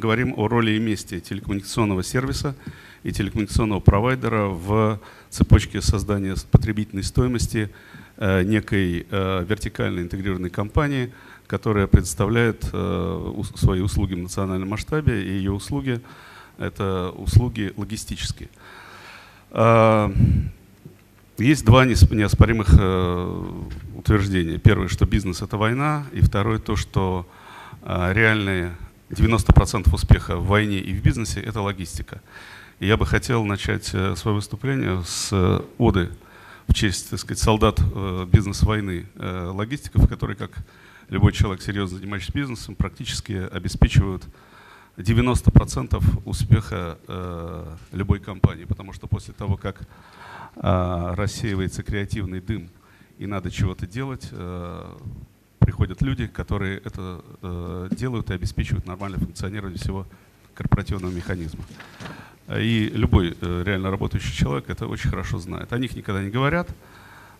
говорим о роли и месте телекоммуникационного сервиса и телекоммуникационного провайдера в цепочке создания потребительной стоимости э, некой э, вертикальной интегрированной компании, которая предоставляет свои услуги в национальном масштабе, и ее услуги — это услуги логистические. Есть два неоспоримых утверждения. Первое, что бизнес — это война, и второе, то, что реальные 90% успеха в войне и в бизнесе – это логистика. И я бы хотел начать э, свое выступление с э, оды в честь, так сказать, солдат э, бизнес-войны, логистиков, которые, как любой человек, серьезно занимающийся бизнесом, практически обеспечивают 90% успеха любой компании. Потому что после того, как рассеивается креативный дым и надо чего-то делать, приходят люди, которые это э, делают и обеспечивают нормальное функционирование всего корпоративного механизма. И любой э, реально работающий человек это очень хорошо знает. О них никогда не говорят.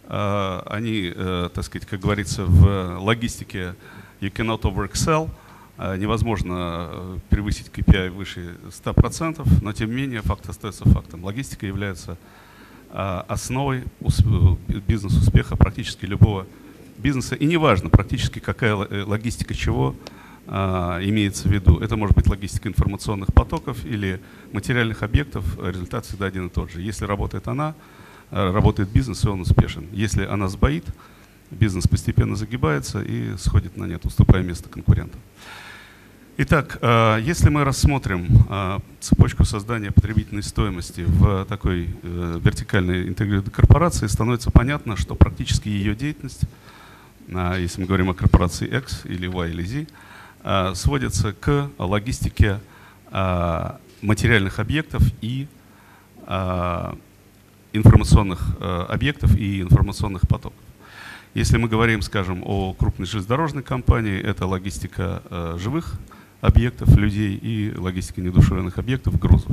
Э, они, э, так сказать, как говорится в логистике, you cannot over-excel, э, невозможно э, превысить KPI выше 100%, но тем не менее факт остается фактом. Логистика является э, основой бизнес-успеха практически любого бизнеса, и неважно практически какая э, логистика чего а, имеется в виду. Это может быть логистика информационных потоков или материальных объектов, результат всегда один и тот же. Если работает она, э, работает бизнес, и он успешен. Если она сбоит, бизнес постепенно загибается и сходит на нет, уступая место конкурентам. Итак, э, если мы рассмотрим цепочку создания потребительной стоимости в такой вертикальной интегрированной корпорации, становится понятно, что практически ее деятельность а, если мы говорим о корпорации X или Y или Z, а, сводится к логистике а, материальных объектов и информационных объектов и информационных потоков. Если мы говорим, скажем, о крупной железнодорожной компании, это логистика живых объектов, людей и логистика недушевленных объектов, грузов.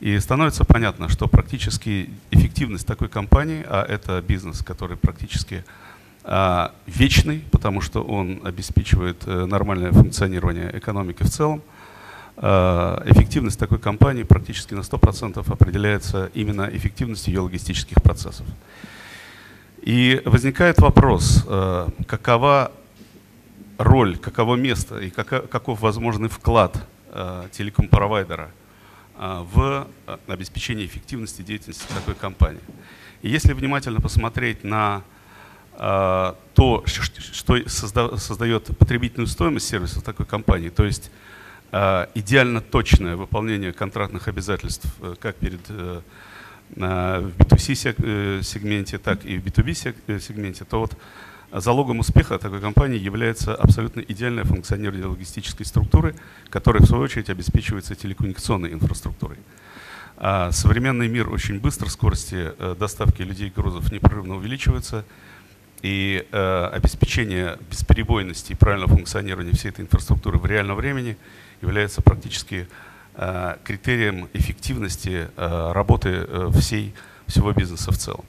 И становится понятно, что практически эффективность такой компании, а это бизнес, который практически а, вечный, потому что он обеспечивает э, нормальное функционирование экономики в целом. А, эффективность такой компании практически на 100% определяется именно эффективностью ее логистических процессов. И возникает вопрос, э, какова роль, каково место и каков возможный вклад э, телеком-провайдера в обеспечении эффективности деятельности такой компании. И если внимательно посмотреть на а, то, что создает потребительную стоимость сервиса такой компании, то есть а, идеально точное выполнение контрактных обязательств э, как перед э, в B2C э, сегменте, так и в B2B сегменте, то вот залогом успеха такой компании является абсолютно идеальное функционирование логистической структуры, которая в свою очередь обеспечивается телекоммуникационной инфраструктурой. А современный мир очень быстро, скорости доставки людей и грузов непрерывно увеличиваются, и э, обеспечение бесперебойности и правильного функционирования всей этой инфраструктуры в реальном времени является практически э, критерием эффективности э, работы э, всей, всего бизнеса в целом.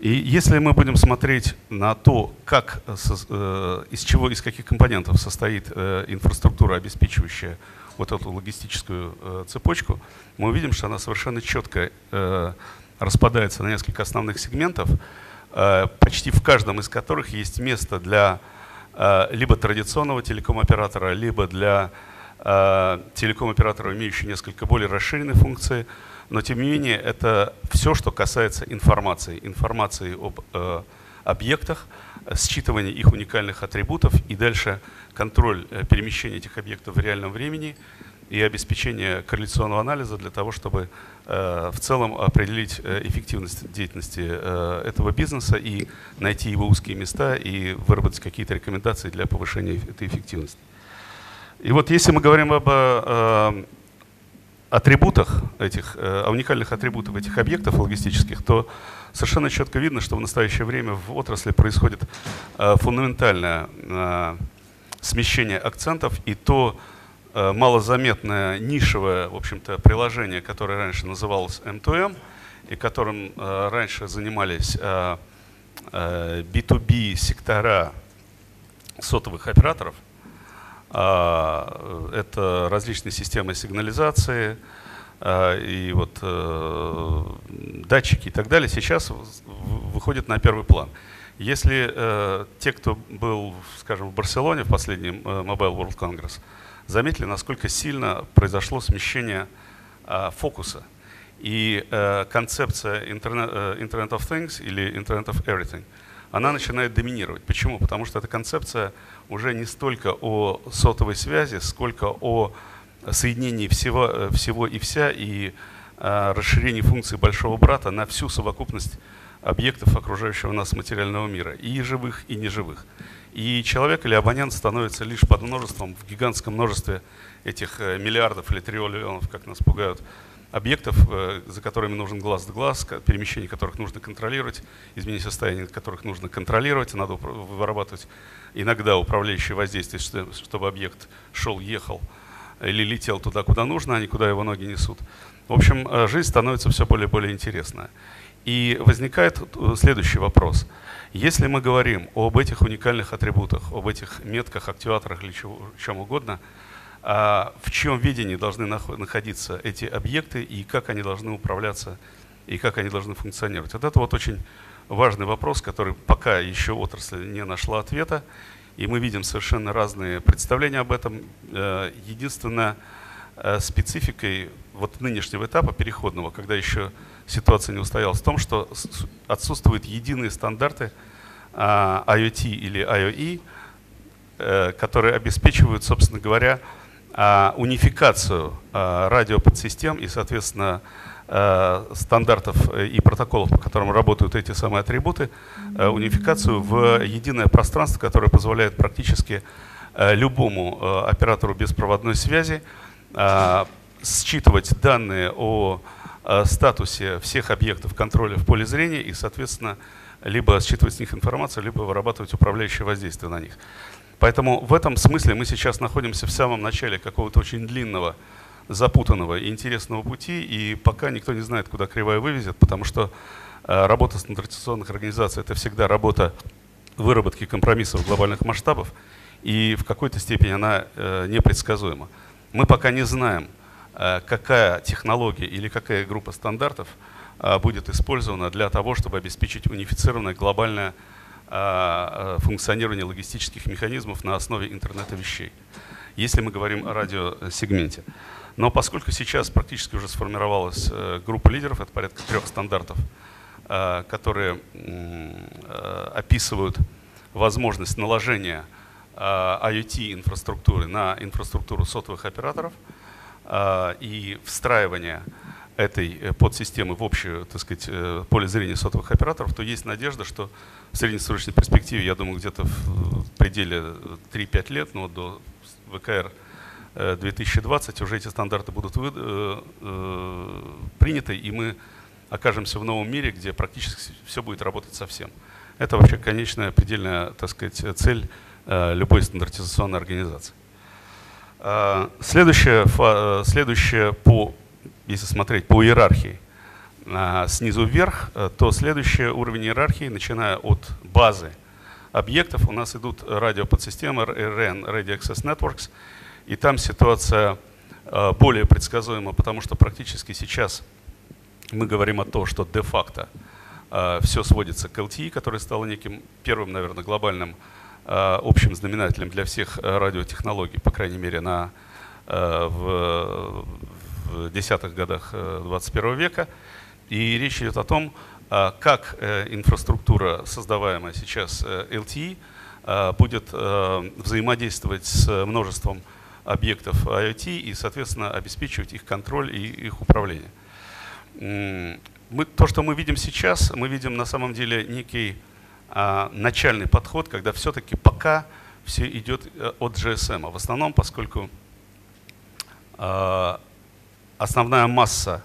И если мы будем смотреть на то, как, э, из чего, из каких компонентов состоит э, инфраструктура, обеспечивающая вот эту логистическую э, цепочку, мы увидим, что она совершенно четко э, распадается на несколько основных сегментов, Э, почти в каждом из которых есть место для э, либо традиционного телеком-оператора, либо для э, телеком-оператора, имеющего несколько более расширенные функции. Но тем не менее, это все, что касается информации. Информации об объектах, считывание их уникальных атрибутов и дальше контроль перемещения этих объектов в реальном времени – и обеспечение корреляционного анализа для того, чтобы э, в целом определить э, эффективность деятельности э, этого бизнеса и найти его узкие места и выработать какие-то рекомендации для повышения этой эффективности. И вот если мы говорим об атрибутах этих, о уникальных атрибутах этих объектов логистических, то совершенно четко видно, что в настоящее время в отрасли происходит фундаментальное смещение акцентов и то, малозаметное нишевое, в общем-то, приложение, которое раньше называлось M2M, и которым э, раньше занимались B2B э, сектора сотовых операторов, А, это различные системы сигнализации и вот э, датчики и так далее сейчас выходят на первый план. Если э, те, кто был, скажем, в Барселоне в последнем э, Mobile World Congress, заметили, насколько сильно произошло смещение фокуса. И концепция Internet, Internet of Things или Internet of Everything, она начинает доминировать. Почему? Потому что эта концепция уже не столько о сотовой связи, сколько о соединении всего, э, всего и вся и э, расширении функций большого брата на всю совокупность объектов окружающего нас материального мира, и живых, и неживых. И человек или абонент становится лишь под множеством, в гигантском множестве этих э, миллиардов или триллионов, как нас пугают, объектов, за которыми нужен глаз в глаз, перемещение которых нужно контролировать, изменение состояния которых нужно контролировать, надо вырабатывать иногда управляющее воздействие, чтобы объект шел, ехал или летел туда, куда нужно, а не куда его ноги несут. В общем, э, жизнь становится все более и более интересная. И возникает э, следующий вопрос. Если мы говорим об этих уникальных атрибутах, об этих метках, активаторах или чего, чем угодно, а в чьем видении должны находиться эти объекты и как они должны управляться и как они должны функционировать. Вот это вот очень важный вопрос, который пока еще отрасль не нашла ответа, и мы видим совершенно разные представления об этом. Э, единственное, э, спецификой вот нынешнего этапа переходного, когда еще ситуация не устоялась, в том, что отсутствуют единые стандарты а, IoT или IoE, э, которые обеспечивают, собственно говоря, а, унификацию а, радиоподсистем и, соответственно, стандартов э, и протоколов, по которым работают эти самые атрибуты, э, унификацию в единое пространство, которое позволяет практически любому оператору беспроводной связи считывать данные о статусе всех объектов контроля в поле зрения и, соответственно, либо считывать с них информацию, либо вырабатывать управляющее воздействие на них. Поэтому в этом смысле мы сейчас находимся в самом начале какого-то очень длинного запутанного и интересного пути, и пока никто не знает, куда кривая вывезет, потому что э, работа стандартизационных организаций – это всегда работа выработки компромиссов глобальных масштабов, и в какой-то степени она э, непредсказуема. Мы пока не знаем, э, какая технология или какая группа стандартов будет использована для того, чтобы обеспечить унифицированное глобальное функционирование логистических механизмов на основе интернета вещей, если мы говорим о радиосегменте. Но поскольку сейчас практически уже сформировалась э, группа лидеров, это порядка трех стандартов, э, которые э, описывают возможность наложения IoT-инфраструктуры на инфраструктуру сотовых операторов и встраивания этой подсистемы в общее так сказать, поле зрения сотовых операторов, то есть надежда, что в среднесрочной перспективе, я думаю, где-то в пределе 3-5 лет, но до ВКР 2020 уже эти стандарты будут вы, э, э, приняты, и мы окажемся в новом мире, где практически все будет работать совсем. Это вообще конечная, предельная так сказать, цель э, любой стандартизационной организации. Э, следующее, э, следующее по, если смотреть по иерархии, э, снизу вверх, то следующий уровень иерархии, начиная от базы объектов, у нас идут радиоподсистемы RN, Radio Access Networks, и там ситуация более предсказуема, потому что практически сейчас мы говорим о том, что де-факто все сводится к LTE, который стал неким первым, наверное, глобальным общим знаменателем для всех радиотехнологий, по крайней мере, на, в, в десятых годах 21 века. И речь идет о том, как инфраструктура, создаваемая сейчас LTE, будет взаимодействовать с множеством объектов IoT и, соответственно, обеспечивать их контроль и их управление. Мы, то, что мы видим сейчас, мы видим на самом деле некий начальный подход, когда все-таки пока все идет э, от GSM. А в основном, поскольку а, основная масса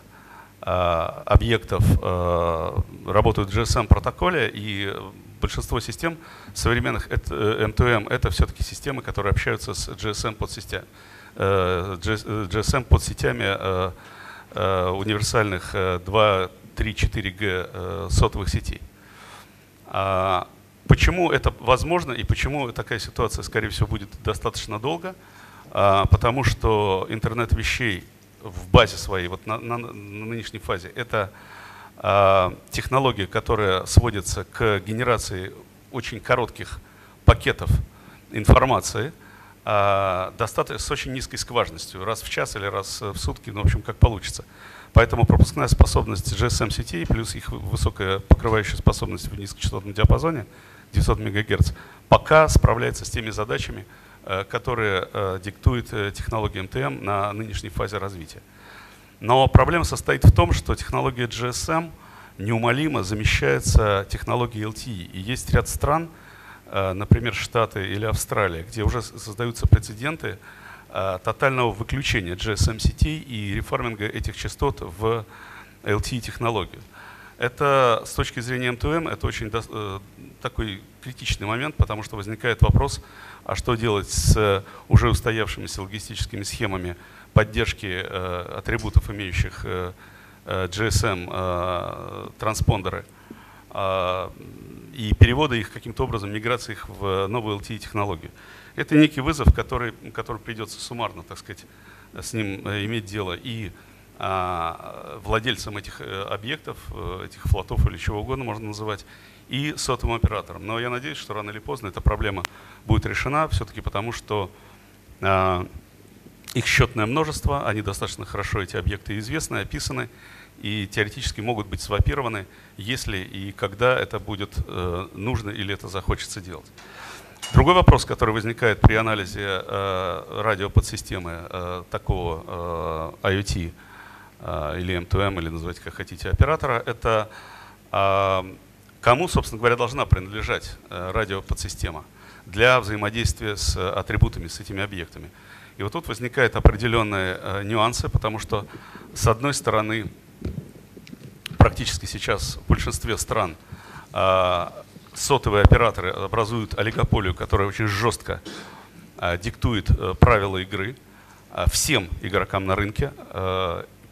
а, объектов а, работают в GSM протоколе, и большинство систем современных это, M2M э, это все-таки системы, которые общаются с GSM подсетями, GSM подсетями универсальных 2, 3, 4G сотовых сетей. А, Почему это возможно и почему такая ситуация, скорее всего, будет достаточно долго? А, потому что интернет вещей в базе своей, вот на, на, на нынешней фазе, это а, технология, которая сводится к генерации очень коротких пакетов информации, достаточно с очень низкой скважностью, раз в час или раз в сутки, ну, в общем, как получится. Поэтому пропускная способность GSM-сетей плюс их высокая покрывающая способность в низкочастотном диапазоне 900 МГц пока справляется с теми задачами, э, которые э, диктует э, технология МТМ на нынешней фазе развития. Но проблема состоит в том, что технология GSM неумолимо замещается технологией LTE. И есть ряд стран, например, Штаты или Австралия, где уже создаются прецеденты тотального выключения GSM-сетей и реформинга этих частот в LTE-технологию. Это с точки зрения M2M, это очень э, такой критичный момент, потому что возникает вопрос, а что делать с уже устоявшимися логистическими схемами поддержки э, атрибутов, имеющих э, GSM транспондеры, а, и перевода их каким-то образом, миграции их в новую LTE-технологию. Это некий вызов, который, который придется суммарно, так сказать, с ним иметь дело. И а, владельцам этих э, объектов, э, этих флотов или чего угодно можно называть, и сотовым операторам. Но я надеюсь, что рано или поздно эта проблема будет решена, все-таки потому что а, их счетное множество, они достаточно хорошо, эти объекты известны, описаны, и теоретически могут быть свапированы, если и когда это будет э, нужно или это захочется делать. Другой вопрос, который возникает при анализе э, радиоподсистемы э, такого IoT, или M2M, или называйте как хотите оператора, это а, кому, собственно говоря, должна принадлежать радиоподсистема для взаимодействия с атрибутами, с этими объектами. И вот тут возникают определенные нюансы, потому что, с одной стороны, практически сейчас в большинстве стран а, сотовые операторы образуют олигополию, которая очень жестко диктует э, правила игры всем игрокам на рынке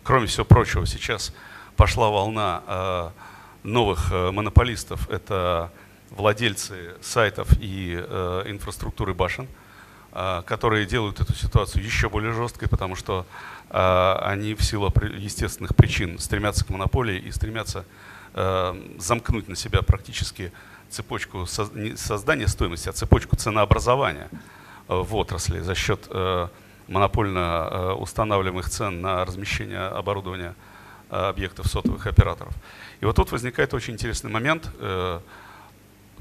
Кроме всего прочего, сейчас пошла волна новых э, монополистов. Это владельцы сайтов и э, инфраструктуры башен, которые делают эту ситуацию еще более жесткой, потому что они в силу естественных причин стремятся к монополии и стремятся замкнуть на себя практически цепочку не создания стоимости, а цепочку ценообразования в отрасли за счет монопольно э, устанавливаемых цен на размещение оборудования э, объектов сотовых операторов. И вот тут возникает очень интересный момент, э,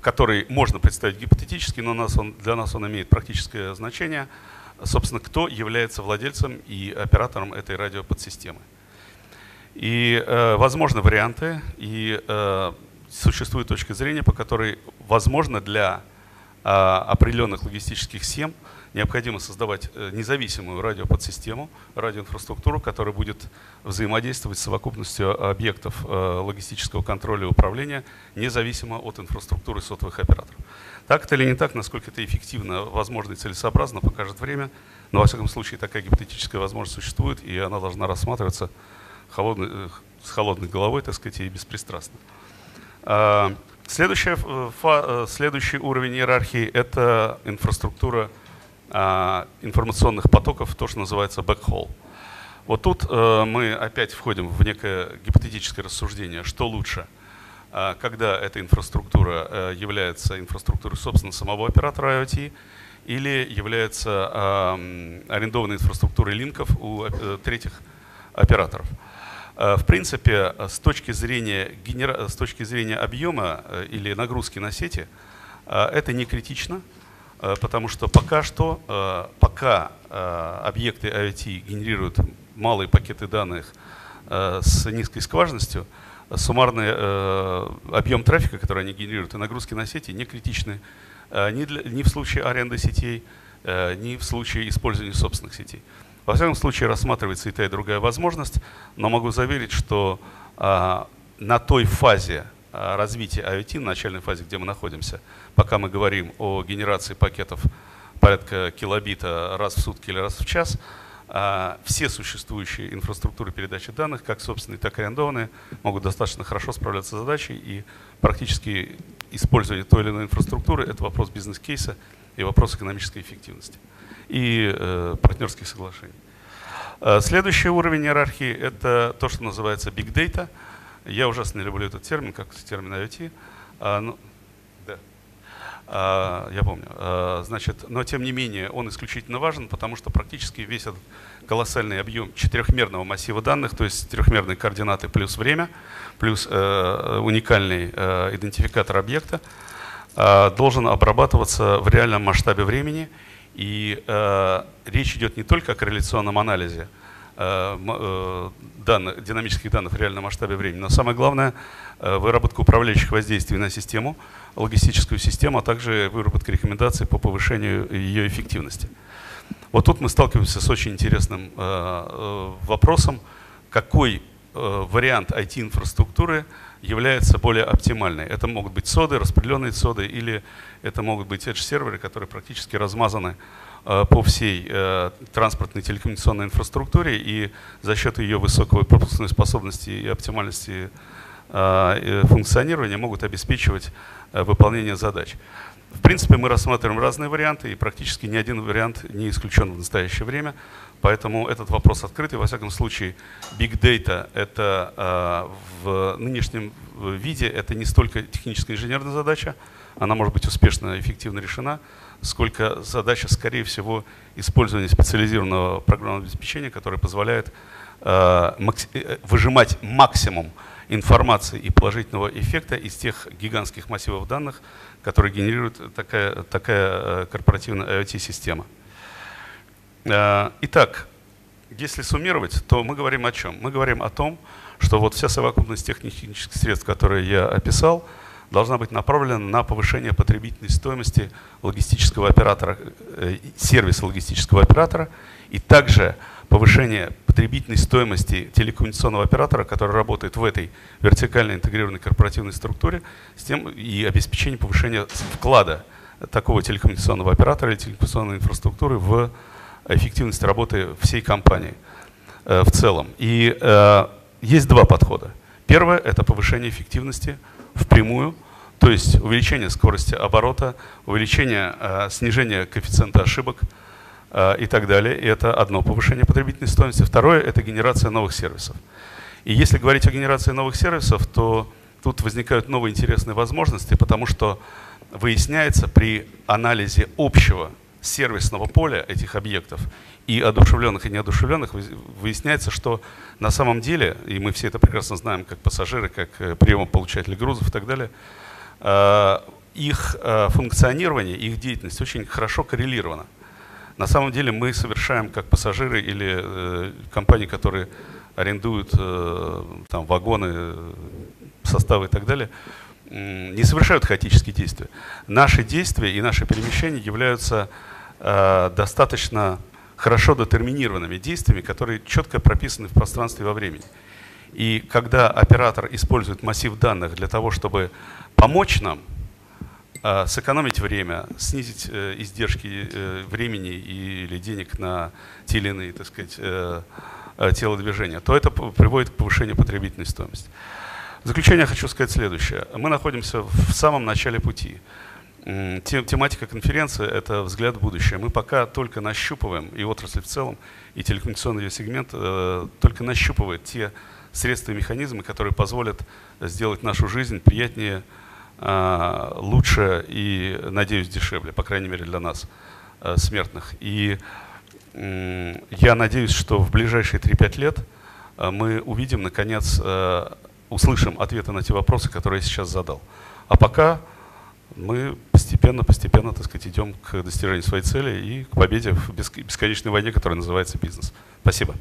который можно представить гипотетически, но нас он, для нас он имеет практическое значение. Собственно, кто является владельцем и оператором этой радиоподсистемы. И э, возможны варианты, и э, существует точка зрения, по которой возможно для э, определенных логистических схем необходимо создавать э, независимую радиоподсистему, радиоинфраструктуру, которая будет взаимодействовать с совокупностью объектов э, логистического контроля и управления, независимо от инфраструктуры сотовых операторов. Так это или не так, насколько это эффективно, возможно и целесообразно, покажет время. Но, во всяком случае, такая гипотетическая возможность существует, и она должна рассматриваться холодной, э, с холодной головой, так сказать, и беспристрастно. А, следующий, следующий уровень иерархии – это инфраструктура информационных потоков, то, что называется backhaul. Вот тут э, мы опять входим в некое гипотетическое рассуждение, что лучше, э, когда эта инфраструктура э, является инфраструктурой, собственно, самого оператора IoT, или является э, арендованной инфраструктурой линков у э, третьих операторов. В принципе, с точки зрения, генера... с точки зрения объема или нагрузки на сети, это не критично, потому что пока что, э, пока э, объекты IoT генерируют малые пакеты данных с низкой скважностью, суммарный объем трафика, который они генерируют, и нагрузки на сети не критичны ни, для, ни в случае аренды сетей, ни в случае использования собственных сетей. Во всяком случае, рассматривается и та, и другая возможность, но могу заверить, что на той фазе развития IoT, на начальной фазе, где мы находимся, пока мы говорим о генерации пакетов порядка килобита раз в сутки или раз в час, а, все существующие инфраструктуры передачи данных, как собственные, так и арендованные, могут достаточно хорошо справляться с задачей и практически использования той или иной инфраструктуры – это вопрос бизнес-кейса и вопрос экономической эффективности и э, партнерских соглашений. Э, следующий уровень иерархии – это то, что называется Big Data. Я ужасно не люблю этот термин, как термин IoT. А, ну, да. а, я помню. А, значит, но тем не менее он исключительно важен, потому что практически весь этот колоссальный объем четырехмерного массива данных, то есть трехмерные координаты плюс время, плюс э, уникальный э, идентификатор объекта, э, должен обрабатываться в реальном масштабе времени – и э, речь идет не только о корреляционном анализе данных, динамических данных в реальном масштабе времени, но самое главное э, выработка управляющих воздействий на систему, логистическую систему, а также выработка рекомендаций по повышению ее эффективности. Вот тут мы сталкиваемся с очень интересным э, э, вопросом, какой э, вариант IT-инфраструктуры является более оптимальной. Это могут быть соды, распределенные соды, или это могут быть edge-серверы, которые практически размазаны э, по всей э, транспортной телекоммуникационной инфраструктуре, и за счет ее высокой пропускной способности и оптимальности э, функционирования могут обеспечивать выполнение задач. В принципе, мы рассматриваем разные варианты, и практически ни один вариант не исключен в настоящее время. Поэтому этот вопрос открытый. Во всяком случае, Big Data это э, в нынешнем виде это не столько техническая инженерная задача, она может быть успешно и эффективно решена, сколько задача, скорее всего, использования специализированного программного обеспечения, которое позволяет э, э, выжимать максимум информации и положительного эффекта из тех гигантских массивов данных, которые генерирует такая, такая э, корпоративная IoT-система. Итак, если суммировать, то мы говорим о чем? Мы говорим о том, что вот вся совокупность технических средств, которые я описал, должна быть направлена на повышение потребительной стоимости логистического оператора, э, сервиса логистического оператора и также повышение потребительной стоимости телекоммуникационного оператора, который работает в этой вертикально интегрированной корпоративной структуре, с тем и обеспечение повышения вклада такого телекоммуникационного оператора или телекоммуникационной инфраструктуры в эффективность работы всей компании э, в целом. И э, есть два подхода. Первое – это повышение эффективности впрямую, то есть увеличение скорости оборота, увеличение, э, снижение коэффициента ошибок э, и так далее. И это одно повышение потребительной стоимости. Второе – это генерация новых сервисов. И если говорить о генерации новых сервисов, то тут возникают новые интересные возможности, потому что выясняется при анализе общего сервисного поля этих объектов и одушевленных и неодушевленных выясняется, что на самом деле, и мы все это прекрасно знаем, как пассажиры, как э, приемополучатели грузов и так далее, э, их э, функционирование, их деятельность очень хорошо коррелирована. На самом деле мы совершаем, как пассажиры или компании, которые арендуют там, вагоны, составы и так далее, не совершают хаотические действия. Наши действия и наши перемещения являются достаточно хорошо детерминированными действиями, которые четко прописаны в пространстве во времени. И когда оператор использует массив данных для того, чтобы помочь нам э, сэкономить время, снизить э, издержки э, времени или денег на те или иные, так сказать, э, э, телодвижения, то это приводит к повышению потребительной стоимости. В заключение хочу сказать следующее. Мы находимся в самом начале пути. Тематика конференции – это взгляд в будущее. Мы пока только нащупываем, и отрасль в целом, и телекоммуникационный ее сегмент э, только нащупывает те средства и механизмы, которые позволят сделать нашу жизнь приятнее, э, лучше и, надеюсь, дешевле, по крайней мере для нас, э, смертных. И э, я надеюсь, что в ближайшие 3-5 лет э, мы увидим, наконец, э, услышим ответы на те вопросы, которые я сейчас задал. А пока мы постепенно, постепенно, так сказать, идем к достижению своей цели и к победе в бесконечной войне, которая называется бизнес. Спасибо.